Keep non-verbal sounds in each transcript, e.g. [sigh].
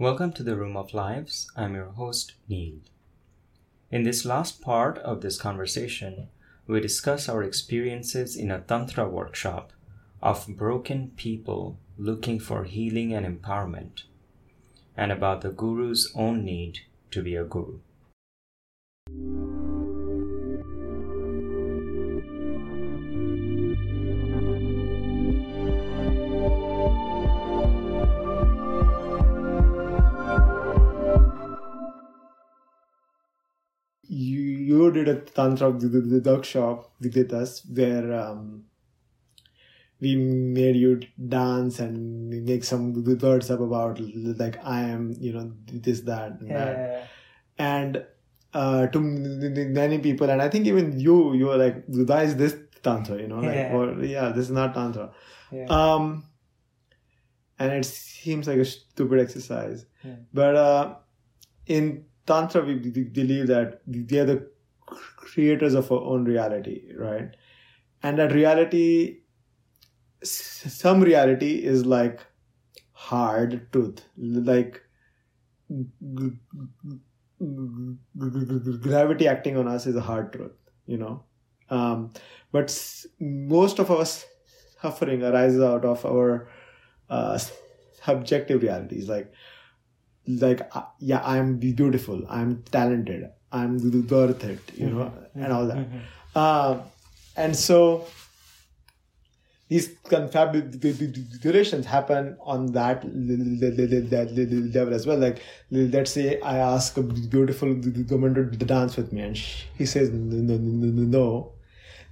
Welcome to the Room of Lives. I'm your host, Neil. In this last part of this conversation, we discuss our experiences in a Tantra workshop of broken people looking for healing and empowerment, and about the Guru's own need to be a Guru. Did a tantra workshop with us where um, we made you dance and make some words up about like I am, you know, this, that, and Yeah. that. And uh, to many people, and I think even you, you were like, why is this tantra? You know, like, Yeah. or yeah, this is not tantra. Yeah. Um, and it seems like a stupid exercise, Yeah. but uh, in tantra, we, we believe that we are the creators of our own reality, right? And that reality, some reality is like hard truth, like gravity acting on us is a hard truth, you know. Um, but most of our suffering arises out of our uh, subjective realities, like like uh, yeah, I'm beautiful, I'm talented, I'm worth it, you know, and all that. Mhm. Um, and so these confabulations happen on that level as well. Like, let's say I ask a beautiful woman to dance with me, and he says no. no, no, no.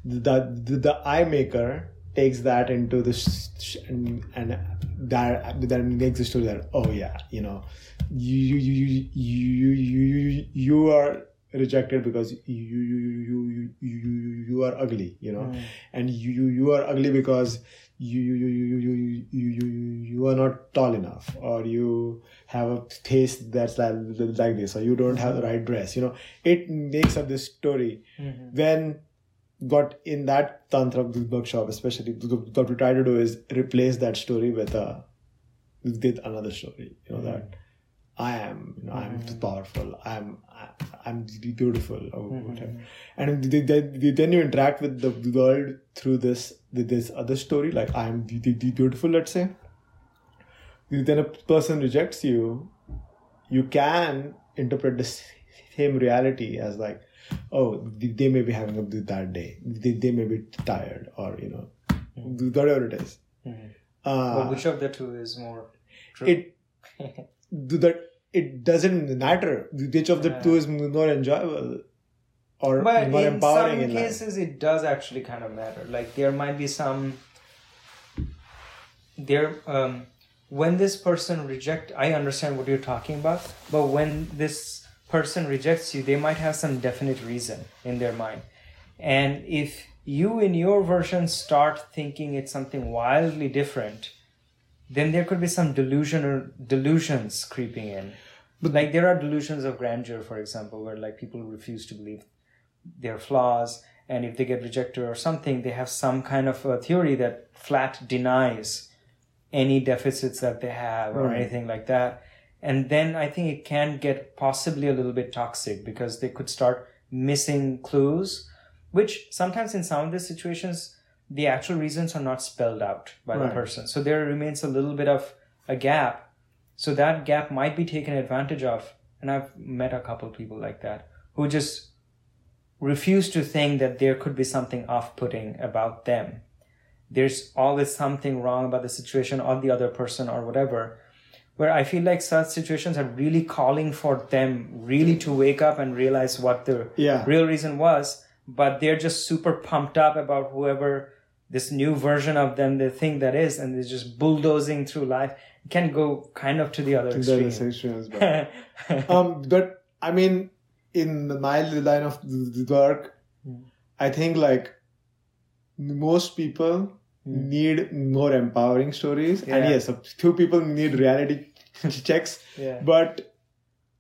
The, the the eye maker takes that into the sh- and, and that that makes the story that oh yeah you know you you you you you you, you are rejected because you you you you you, you are ugly you know Mm. and you, you you are ugly because you you, you, you, you, you, you, you are not tall enough or you have a face that's like, like this or you don't have the right dress you know it makes up this story Mhm. when got in that tantra workshop especially what we try to do is replace that story with a with another story you know that i am you know i'm Mhm. powerful i'm I- i'm beautiful or Mhm. whatever and th- th- th- then you interact with the world through this this other story like i'm be- be- beautiful let's say then a person rejects you you can interpret the same reality as like oh they they may be having a bad day they, they may be tired or you know whatever it is Mhm. uh, But which of the two is more true? it [laughs] that it doesn't matter which of the Yeah. two is more enjoyable or but more in empowering some in life. cases, it does actually kind of matter. Like there might be some there um, when this person reject. I understand what you're talking about, but when this person rejects you, they might have some definite reason in their mind, and if you in your version start thinking it's something wildly different then there could be some delusion or delusions creeping in. But like there are delusions of grandeur, for example, where like people refuse to believe their flaws, and if they get rejected or something, they have some kind of a theory that flat denies any deficits that they have or anything like that. And then I think it can get possibly a little bit toxic because they could start missing clues, which sometimes in some of the situations the actual reasons are not spelled out by the person. So there remains a little bit of a gap. So that gap might be taken advantage of. And I've met a couple people like that who just refuse to think that there could be something off putting about them. There's always something wrong about the situation or the other person or whatever. Where I feel like such situations are really calling for them really to wake up and realize what the Yeah. real reason was, but they're just super pumped up about whoever this new version of them they think that is, and they're just bulldozing through life. It can go kind of to the other The other extreme. as well. [laughs] um, but I mean, in my line of the work, Mm. I think like most people Mm. need more empowering stories, and yes, a few people need reality [laughs] checks, yeah. but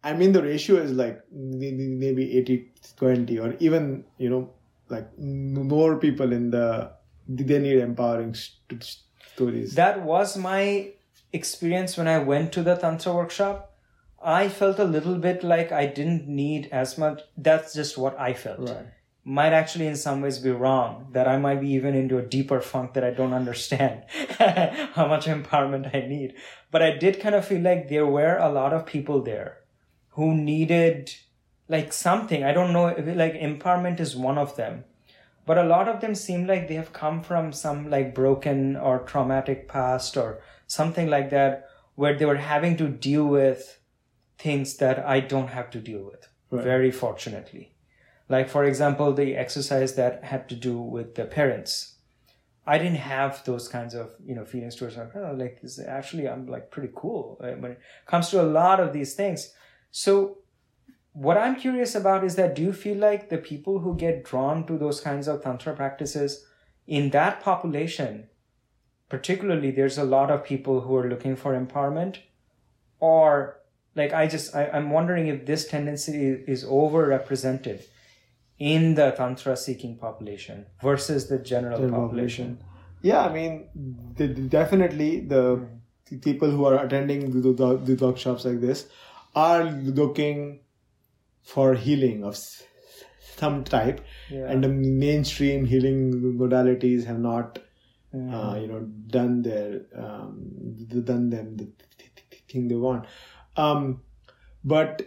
I mean the ratio is like maybe maybe 80 20 or even you know like more people in the they need empowering st- stories. That was my experience when I went to the Tantra workshop. I felt a little bit like I didn't need as much. That's just what I felt. Right. Might actually, in some ways, be wrong. That I might be even into a deeper funk that I don't understand [laughs] how much empowerment I need. But I did kind of feel like there were a lot of people there who needed like something. I don't know, if like empowerment is one of them. But a lot of them seem like they have come from some like broken or traumatic past or something like that where they were having to deal with things that I don't have to deal with. Right. Very fortunately. Like, for example, the exercise that had to do with the parents. I didn't have those kinds of, you know, feelings towards like, oh, like this actually, I'm like pretty cool when it comes to a lot of these things. So what I'm curious about is that do you feel like the people who get drawn to those kinds of tantra practices in that population, particularly, there's a lot of people who are looking for empowerment, or like I just I, I'm wondering if this tendency is overrepresented in the tantra seeking population versus the general General population. Yeah, I mean, the, the- definitely the, the people who are attending the, the, the workshops like this are looking for healing of some type, Yeah. and the mainstream healing modalities have not, uh, you know, done their um, done them the thing they want. Um, but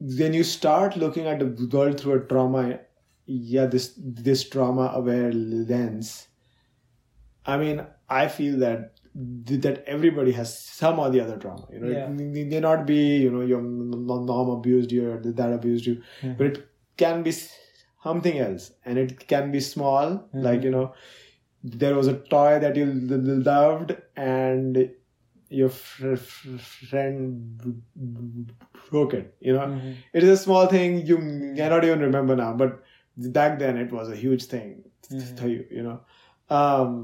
when you start looking at the world through a trauma yeah this this trauma aware lens i mean i feel that that everybody has some or the other trauma you know Yeah. it may not be you know your mom abused you or dad abused you Mhm. but it can be something else and it can be small Mm-hmm. like you know there was a toy that you loved and your fr- fr- friend broke it you know Mhm. it is a small thing you cannot even remember now but back then it was a huge thing to you you know um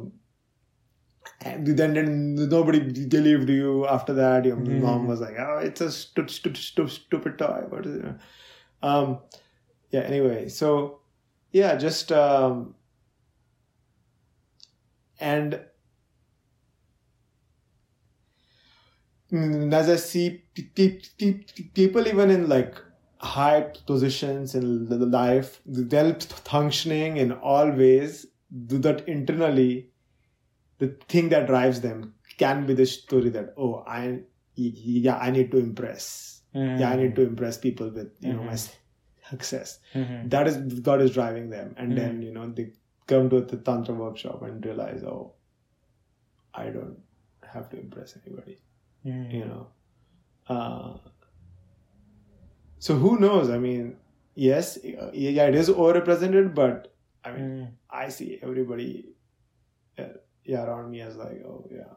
and then, then nobody believed you after that your Mhm. mom was like oh it's a stu- stu- stu- stupid toy what is it um yeah anyway so yeah just um and mm, as I see pe- pe- pe- people even in like high positions in life, they're functioning in all ways do that internally. The thing that drives them can be the story that oh I yeah I need to impress yeah I need to mm-hmm. impress people with you know my mm-hmm. success Mhm. that is God is driving them, and mm-hmm. then you know they come to the tantra workshop and realize, oh, I don't have to impress anybody, you know. Uh, so who knows? I mean, yes, yeah, it is overrepresented, but I mean. I see everybody, yeah, around me as like, oh yeah.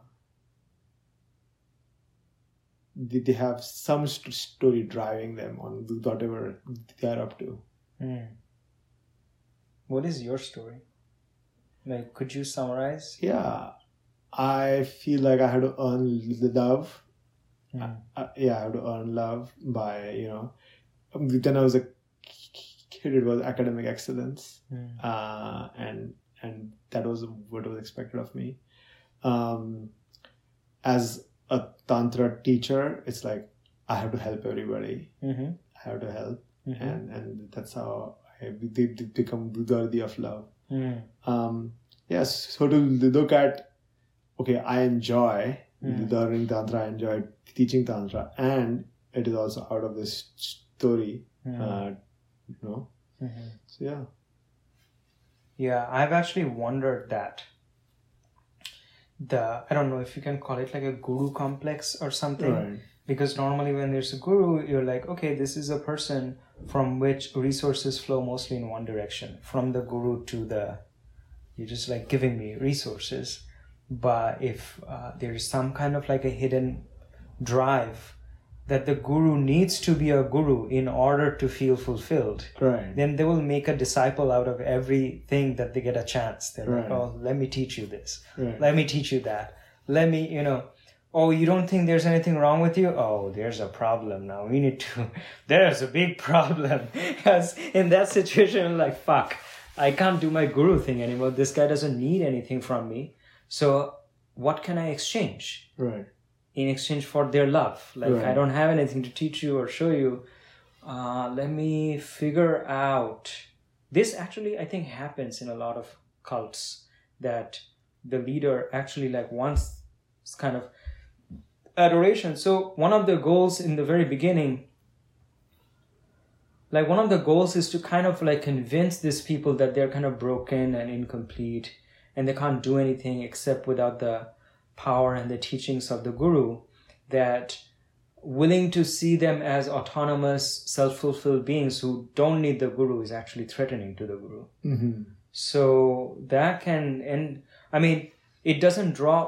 They they have some st- story driving them on whatever they're up to. Mm. What is your story? Like, could you summarize? yeah i feel like i had to earn the love Mm. uh, yeah i had to earn love by you know then i was a kid it was academic excellence Mm. uh, and and that was what was expected of me um, as a tantra teacher it's like i have to help everybody Mhm. i have to help Mhm. and and that's how i be- be- become worthy of love Mm. um yes so to look at okay i enjoy Mm. learning tantra i enjoy teaching tantra and it is also out of this story Mm. uh you know Mhm. so yeah Yeah, I've actually wondered that. The I don't know if you can call it like a guru complex or something. right Because normally when there's a guru, you're like, okay, this is a person from which resources flow mostly in one direction, from the guru to the. You're just like giving me resources, but if uh, there's some kind of like a hidden drive that the guru needs to be a guru in order to feel fulfilled, right then they will make a disciple out of everything that they get a chance. They're like, oh, let me teach you this. right Let me teach you that. Let me, you know, oh, you don't think there's anything wrong with you? Oh, there's a problem now. We need to, [laughs] there's a big problem. [laughs] Because in that situation, I'm like, fuck, I can't do my guru thing anymore. This guy doesn't need anything from me. So what can I exchange? right in exchange for their love. Like, I don't have anything to teach you or show you. Uh, let me figure out. This actually, I think, happens in a lot of cults that the leader actually like wants kind of adoration. So one of the goals in the very beginning, like one of the goals is to kind of like convince these people that they're kind of broken and incomplete and they can't do anything except without the power and the teachings of the guru that willing to see them as autonomous self-fulfilled beings who don't need the guru is actually threatening to the guru Mm-hmm. so that can and i mean it doesn't draw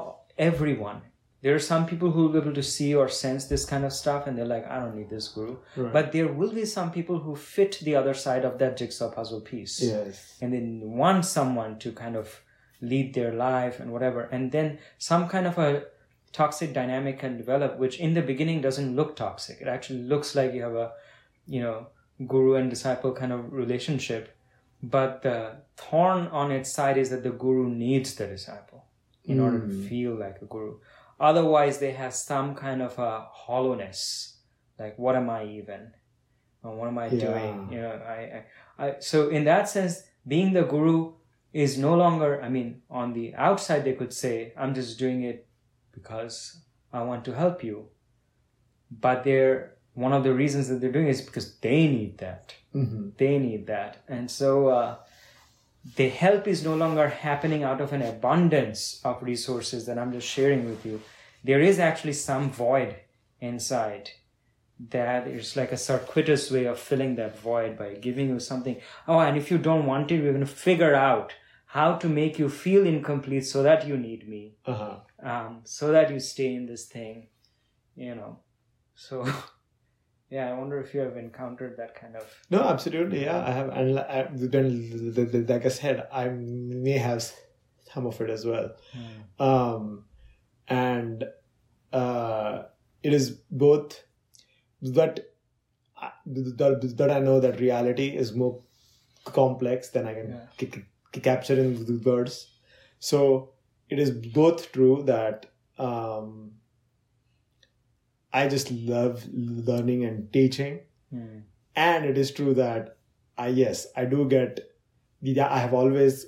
everyone there are some people who will be able to see or sense this kind of stuff and they're like i don't need this guru Right. but there will be some people who fit the other side of that jigsaw puzzle piece Yes. and then want someone to kind of lead their life and whatever. And then some kind of a toxic dynamic can develop which in the beginning doesn't look toxic. It actually looks like you have a you know guru and disciple kind of relationship. But the thorn on its side is that the guru needs the disciple in order to Mm. feel like a guru. Otherwise they have some kind of a hollowness like what am i even? What am i Yeah. doing? You know I, I I, so in that sense, being the guru is no longer. I mean, on the outside, they could say, "I'm just doing it because I want to help you," but they're one of the reasons that they're doing it is because they need that. Mm-hmm. They need that, and so uh, the help is no longer happening out of an abundance of resources that I'm just sharing with you. There is actually some void inside that is like a circuitous way of filling that void by giving you something. Oh, and if you don't want it, we're going to figure out how to make you feel incomplete so that you need me, Uh-huh. um, so that you stay in this thing, you know. So, [laughs] yeah, I wonder if you have encountered that kind of. No, absolutely. Yeah, I have, and I- then, like I said, I may have some of it as well. Um, and uh, it is both that I- that that I know that reality is more complex than I can Yeah. C- c- in the words. So it is both true that um, I just love learning and teaching Hmm. and it is true that I yes I do get yeah I have always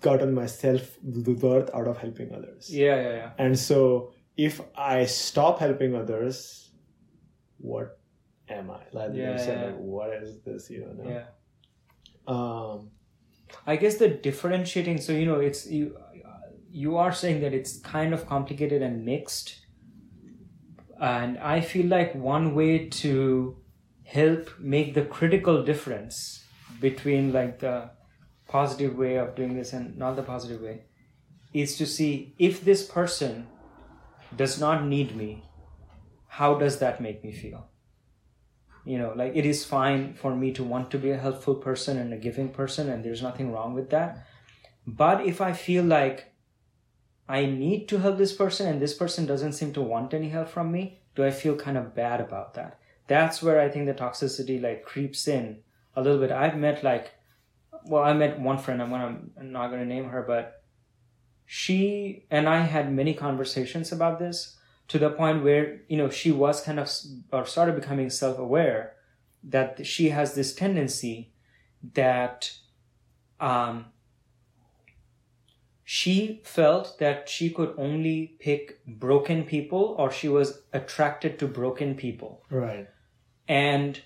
gotten myself the worth out of helping others Yeah, yeah, yeah. and so if I stop helping others what am I like you Yeah, said yeah. like, what is this you know Yeah. um I guess the differentiating. So you know, it's you. You are saying that it's kind of complicated and mixed, and I feel like one way to help make the critical difference between like the positive way of doing this and not the positive way is to see if this person does not need me how does that make me feel you know like it is fine for me to want to be a helpful person and a giving person and there's nothing wrong with that. But if i feel like i need to help this person and this person doesn't seem to want any help from me do i feel kind of bad about that? That's where i think the toxicity like creeps in a little bit. I've met like well i met one friend i'm gonna i'm not gonna name her but she and i had many conversations about this to the point where you know she was kind of or started becoming self-aware that she has this tendency that um, she felt that she could only pick broken people or she was attracted to broken people. Right. And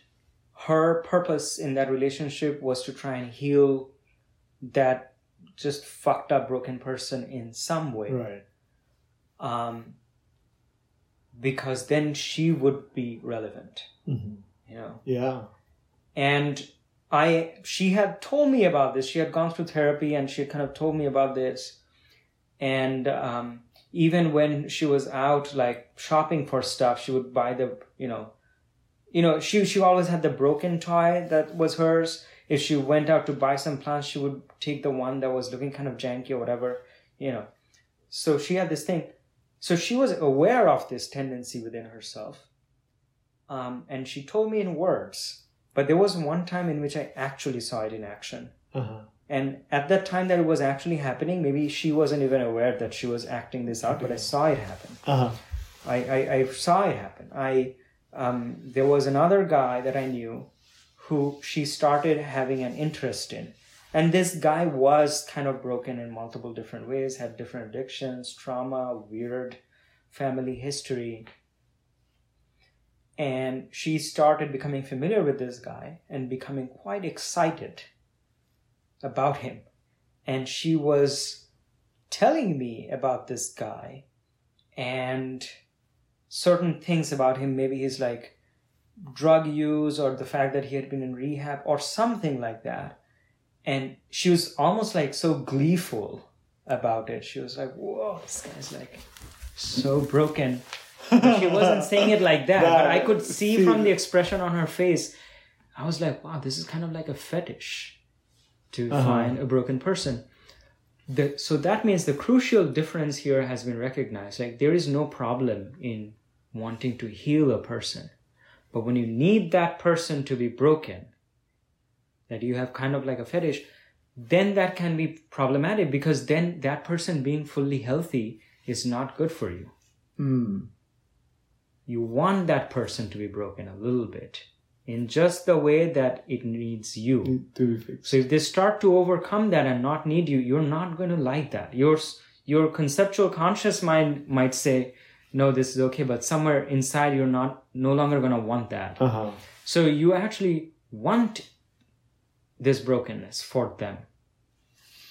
her purpose in that relationship was to try and heal that just fucked up broken person in some way. Right. Um, because then she would be relevant hmm you know? Yeah. And i she had told me about this. She had gone through therapy and she had kind of told me about this. And um, even when she was out like shopping for stuff she would buy the you know you know she she always had the broken toy that was hers. If she went out to buy some plants she would take the one that was looking kind of janky or whatever you know. So she had this thing so she was aware of this tendency within herself um, and she told me in words but there was one time in which i actually saw it in action uh-huh. and at that time that it was actually happening maybe she wasn't even aware that she was acting this out but i saw it happen Uh-huh. I, I, I saw it happen. I um, there was another guy that I knew who she started having an interest in. And this guy was kind of broken in multiple different ways, had different addictions, trauma, weird family history. And she started becoming familiar with this guy and becoming quite excited about him. And she was telling me about this guy and certain things about him. Maybe he's like drug use or the fact that he had been in rehab or something like that. And she was almost like so gleeful about it. She was like, whoa, this guy's like so broken. But she wasn't saying it like that, but I [laughs] could see from the expression on her face, I was like, wow, this is kind of like a fetish to Uh-huh. find a broken person. The, so that means the crucial difference here has been recognized. Like there is no problem in wanting to heal a person. But when you need that person to be broken, that you have kind of like a fetish, then that can be problematic because then that person being fully healthy is not good for you. Hmm. You want that person to be broken a little bit in just the way that it needs you. To be fixed. So if they start to overcome that and not need you, you're not going to like that. Your your conceptual conscious mind might say, "No, this is okay," but somewhere inside you're not no longer going to want that. Uh huh. So you actually want this brokenness for them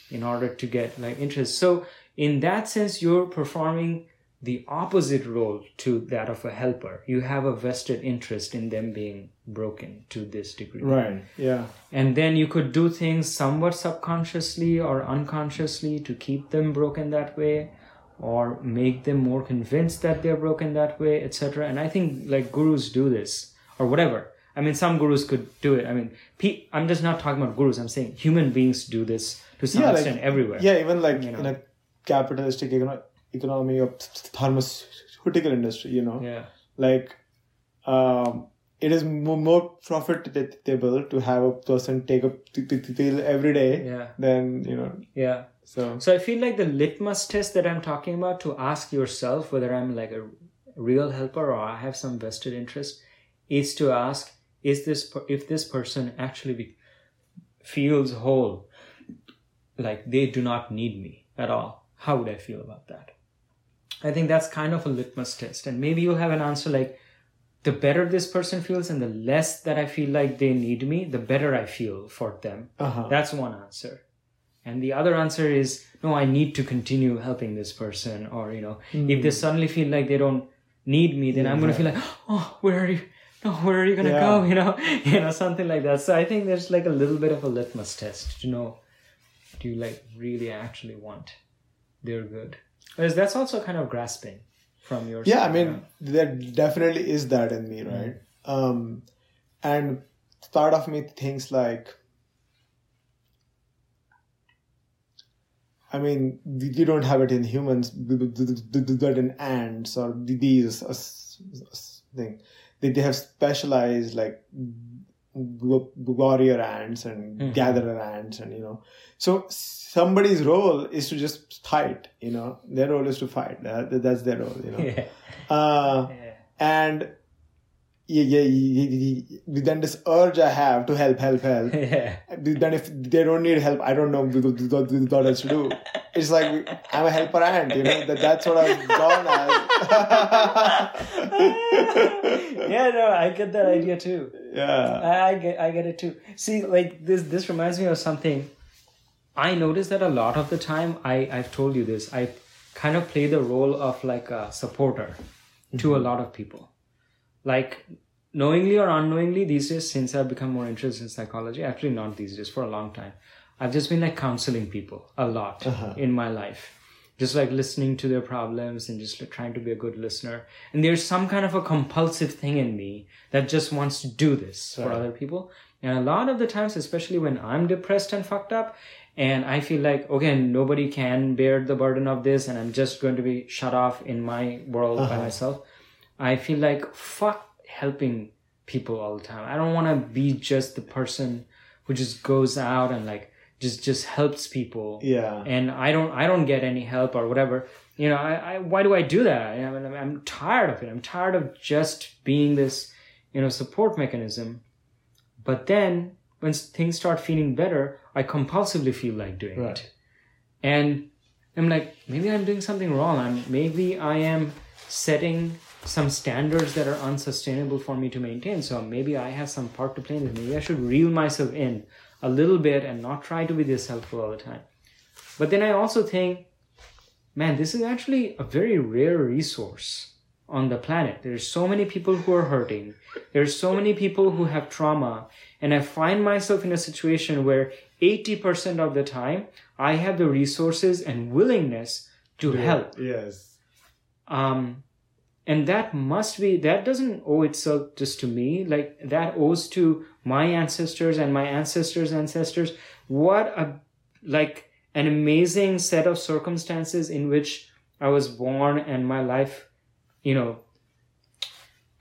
in order to get like interest. So in that sense, you're performing the opposite role to that of a helper. You have a vested interest in them being broken to this degree. Right. Yeah. And then you could do things somewhat subconsciously or unconsciously to keep them broken that way or make them more convinced that they're broken that way, etc. And I think like gurus do this or whatever. I mean, some gurus could do it. I mean, pe- I'm just not talking about gurus. I'm saying human beings do this to some Yeah, like- extent everywhere. Yeah, even like You know. in a capitalistic econo- economy of pharmaceutical industry, you know, Yeah. like um, it is mo- more profitable to have a person take a pill every day Yeah. than you know. Yeah. So So I feel like the litmus test that I'm talking about to ask yourself whether I'm like a real helper or I have some vested interest is to ask is this if this person actually be, feels whole like they do not need me at all how would I feel about that I think that's kind of a litmus test and maybe you'll have an answer like the better this person feels and the less that I feel like they need me the better I feel for them uh-huh. that's one answer. And the other answer is no, I need to continue helping this person. Or, you know, if they suddenly feel like they don't need me, then I'm going to feel like, [gasps] oh, where are you? No, where are you going to Yeah. go? You know, you know, something like that. So I think there's like a little bit of a litmus test to know do you like really actually want their good? Because that's also kind of grasping from your yeah i side, mean there definitely is that in me right um and part of me thinks like I mean, you don't have it in humans, but in ants or these uh, thing. They they have specialized like warrior ants and Mhm. gatherer ants, and you know. So somebody's role is to just fight. You know, their role is to fight. That, that's their role. You know. [laughs] yeah. Uh, yeah. and yeah, yeah, yeah, yeah, then this urge I have to help, help, help. [laughs] yeah. Then if they don't need help, I don't know what else to do. It's like I'm a helper ant, you know. That that's what I've gone as. [laughs] yeah, no, I get that idea too. yeah. I, I get I get it too. See, like this this reminds me of something. I notice that a lot of the time I, I've told you this, I kind of play the role of like a supporter to a mm-hmm. lot of people. Like knowingly or unknowingly these days since I've become more interested in psychology, actually not these days, for a long time. I've just been like counseling people a lot Uh-huh. in my life. Just like listening to their problems and just like, trying to be a good listener. And there's some kind of a compulsive thing in me that just wants to do this for other people. And a lot of the times, especially when I'm depressed and fucked up, and I feel like, okay, nobody can bear the burden of this, and I'm just going to be shut off in my world by Uh-huh. myself. I feel like, fuck helping people all the time. I don't want to be just the person who just goes out and like, just just helps people Yeah. and i don't i don't get any help or whatever you know, I, I why do I do that? I mean, I'm, tired of it. I'm tired of just being this, you know, support mechanism. But then when things start feeling better, I compulsively feel like doing Right. it. And I'm like, maybe I'm doing something wrong. I'm maybe I am setting some standards that are unsustainable for me to maintain. So maybe I have some part to play in this. Maybe I should reel myself in a little bit and not try to be this helpful all the time. But then I also think, man, this is actually a very rare resource on the planet. There's so many people who are hurting. There's so many people who have trauma. And I find myself in a situation where 80% of the time I have the resources and willingness to help. Yes. Um, and that must be, that doesn't owe itself just to me. Like that owes to my ancestors and my ancestors' ancestors. What a, like an amazing set of circumstances in which I was born and my life, you know,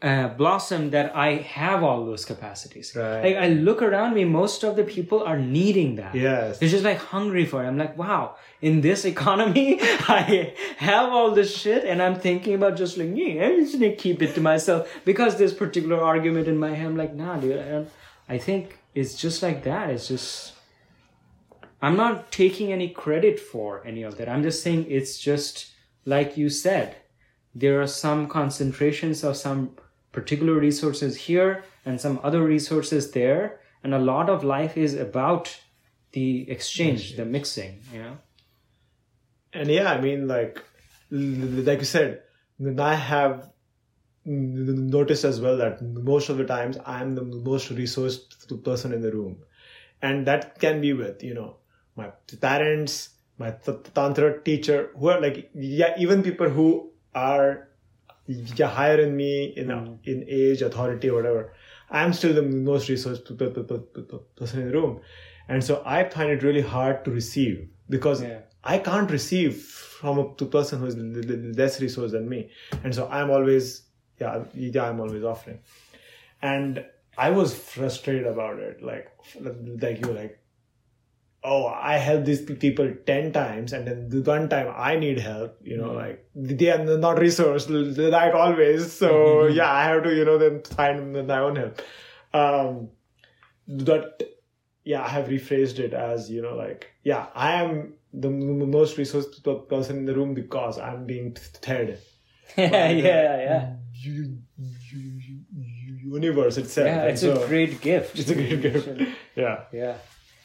uh, blossomed that I have all those capacities. Right. Like I look around me, most of the people are needing that. Yes. They're just like hungry for it. I'm like, wow, in this economy, [laughs] I have all this shit and I'm thinking about just like, yeah, I'm just gonna keep it to myself because this particular argument in my head, I'm like, nah, dude, I, don't, I think it's just like that. It's just, I'm not taking any credit for any of that. I'm just saying it's just like you said, there are some concentrations of some particular resources here and some other resources there. And a lot of life is about the exchange, the mixing, you know? and yeah i mean like like you said i have noticed as well that most of the times i'm the most resourced person in the room and that can be with you know my parents my tantra teacher who are like yeah even people who are yeah, higher in me in mm. in age authority whatever i'm still the most resourced person in the room. And so i find it really hard to receive because Yeah. I can't receive from a person who is less resource than me, and so I'm always yeah yeah I'm always offering, and I was frustrated about it. Like like you like oh I help these people ten times and then the one time I need help you know like they are not resourced like always so yeah I have to you know then find my own help, um, but yeah, I have rephrased it as you know, like yeah, I am the m- most resourced person in the room because I'm being fed. [laughs] yeah, yeah, yeah. Universe itself. Yeah, it's so- a great gift. [laughs] It's a great gift. Yeah. Yeah.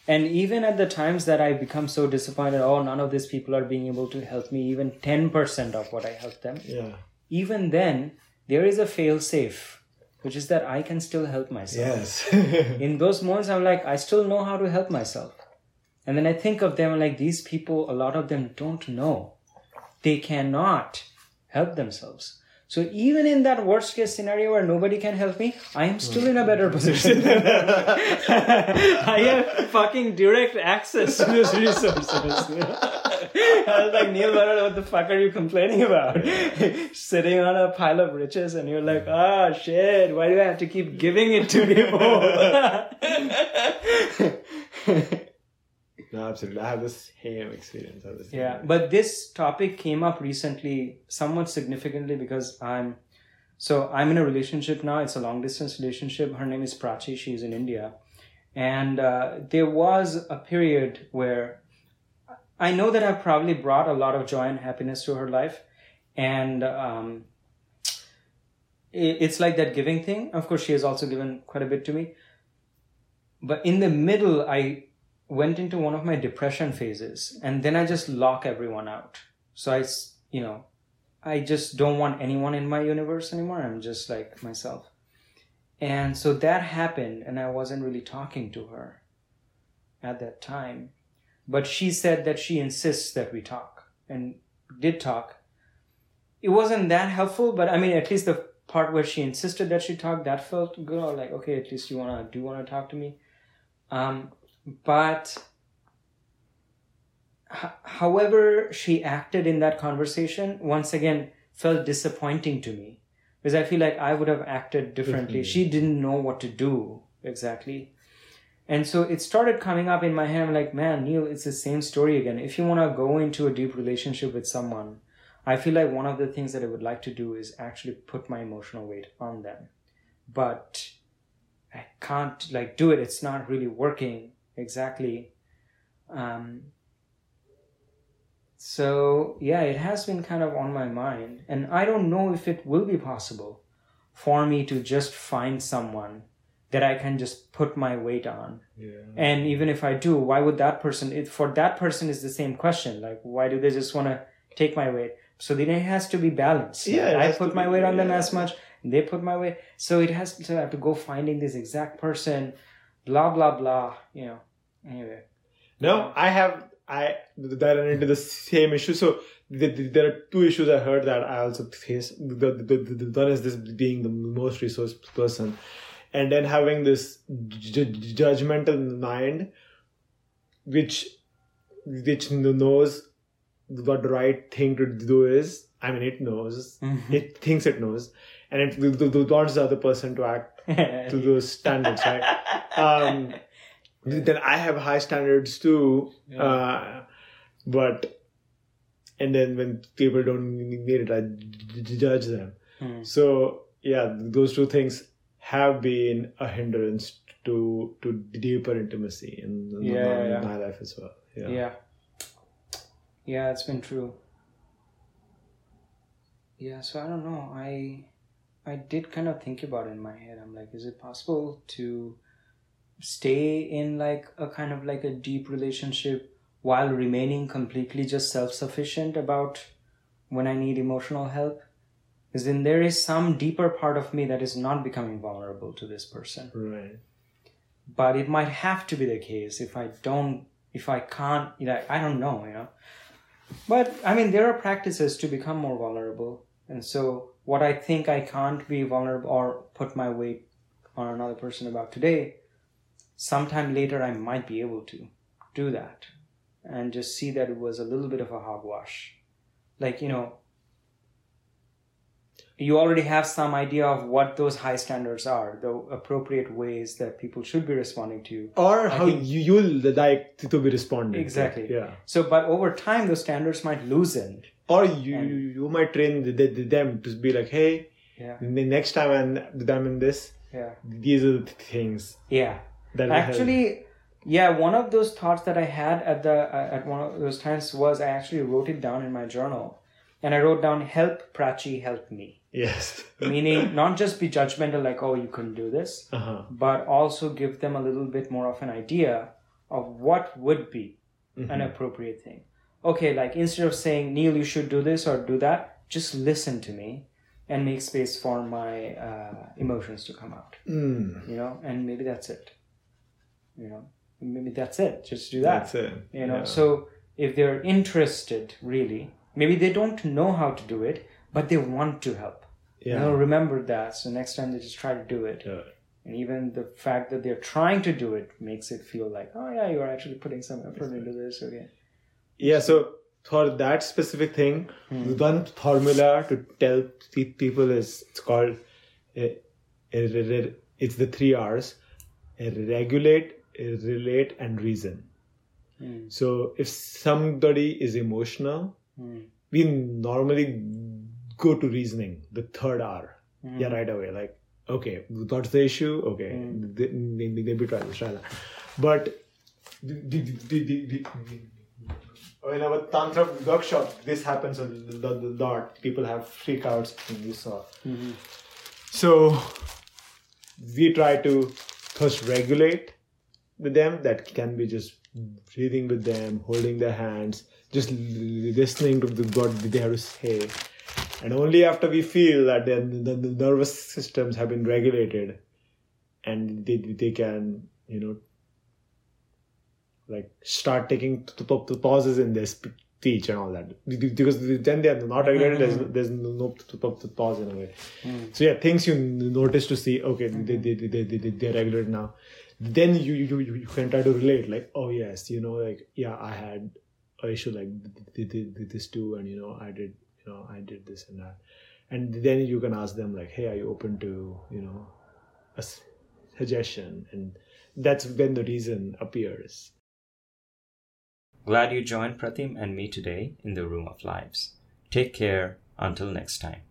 And even at the times that I become so disappointed, oh, none of these people are being able to help me, even 10% of what I help them, Yeah. even then, there is a fail safe, which is that I can still help myself. Yes. [laughs] In those moments, I'm like, I still know how to help myself. And then I think of them like these people, a lot of them don't know. They cannot help themselves. So even in that worst case scenario where nobody can help me, I am still in a better position. [laughs] [laughs] I have fucking direct access to those resources. I was like, Neil, what what the fuck are you complaining about? [laughs] Sitting on a pile of riches and you're like, ah, shit, why do I have to keep giving it to people? No, absolutely. I have the same experience. Have the same Yeah, but this topic came up recently, somewhat significantly, because I'm so I'm in a relationship now. It's a long distance relationship. Her name is Prachi. She's in India, and uh, there was a period where I know that I've probably brought a lot of joy and happiness to her life, and um, it, it's like that giving thing. Of course, she has also given quite a bit to me, but in the middle, I went into one of my depression phases and then i just lock everyone out. So I, you know i just don't want anyone in my universe anymore. I'm just like myself. And so that happened and i wasn't really talking to her at that time. But she said that she insists that we talk and did talk. It wasn't that helpful but i mean at least the part where she insisted that she talk that felt good. Like okay at least you want to do want to talk to me? Um, but h- however she acted in that conversation once again felt disappointing to me because i feel like i would have acted differently Differently. she didn't know what to do exactly and so it started coming up in my head i'm like man neil it's the same story again if you want to go into a deep relationship with someone I feel like one of the things that I would like to do is actually put my emotional weight on them. But I can't like do it. It's not really working exactly. Um, so yeah, it has been kind of on my mind, and I don't know if it will be possible for me to just find someone that I can just put my weight on. Yeah. And even if I do, why would that person? It, for that person, is the same question. Like, why do they just want to take my weight? So then it has to be balanced. Yeah, I put my weight on them as much, they put my weight. So it has to have to go finding this exact person. Blah blah blah. You know. Anyway. No, I have I that run into the same issue. So the, the- there are two issues I heard that I also face. The, the, the, one is this being the most resource person, and then having this ju- judgmental mind, which which knows what the right thing to do is. I mean, it knows. Mm-hmm. It thinks it knows, and it wants the other person to act [laughs] to those standards, right? [laughs] um, then I have high standards too. Uh, but and then when people don't meet it, I judge them. Hmm. So yeah, those two things have been a hindrance to to deeper intimacy in, in Yeah, my, yeah, yeah. my life as well. Yeah. yeah yeah it's been true yeah so i don't know i i did kind of think about it in my head i'm like is it possible to stay in like a kind of like a deep relationship while remaining completely just self-sufficient about when i need emotional help because then there is some deeper part of me that is not becoming vulnerable to this person Right. but it might have to be the case if I don't, if I can't, you know, I don't know, you know. But I mean, there are practices to become more vulnerable, and so what I think I can't be vulnerable or put my weight on another person about today, sometime later I might be able to do that, and just see that it was a little bit of a hogwash, like you know. You already have some idea of what those high standards are, the appropriate ways that people should be responding to. You, or I how think- you you'll like to, be responding. to. Exactly. Yeah. So, but over time, those standards might loosen. Or you And- you, might train the, the, them to be like, hey, Yeah. the next time I'm, I'm in this, Yeah. these are the things Yeah. that help. Actually, yeah. One of those thoughts that I had at the uh, at one of those times was I actually wrote it down in my journal, and I wrote down "Help Prachi, help me," yes. [laughs] meaning not just be judgmental like "Oh, you couldn't do this," uh-huh. but also give them a little bit more of an idea of what would be Mm-hmm. an appropriate thing. Okay, like instead of saying Neil, you should do this or do that, just listen to me and make space for my uh, emotions to come out. Mm, You know, and maybe that's it. You know, maybe that's it. Just do that. that's it. You know, Yeah. so if they're interested, really, maybe they don't know how to do it, but they want to help. yeah. You know, remember that. So next time they just try to do it. Yeah. And even the fact that they're trying to do it makes it feel like, oh yeah, you're actually putting some effort into this. Okay. Yeah, so for that specific thing, Hmm. one formula to tell people is it's called uh, uh, it's the three R's: uh, regulate, relate, and reason. Hmm. So if somebody is emotional, Hmm. we normally go to reasoning, the third R. Hmm. Yeah, right away. Like, okay, what's the issue? Okay, Mm. maybe try this, try that. But in our tantra workshop, this happens a lot. People have freakouts, and you saw. Mhm. So we try to first regulate with them. That can be just breathing with them, holding their hands, just listening to the, what they have to say. And only after we feel that their the, the nervous systems have been regulated, and they they can you know like start taking t- t- t- pauses in their speech and all that because then they are not regulated. There's mm-hmm. there's no, pause in a way. Mm. So yeah, things you notice to see. Okay, they mm-hmm. they they they they they're regulated now. Then you you you can try to relate. Like oh yes, you know like yeah I had issue like th- th- th- this too, and you know I did you know I did this and that, and then you can ask them like hey are you open to you know a suggestion and that's when the reason appears. Glad you joined Pratim and me today in the Room of Lives. Take care until next time.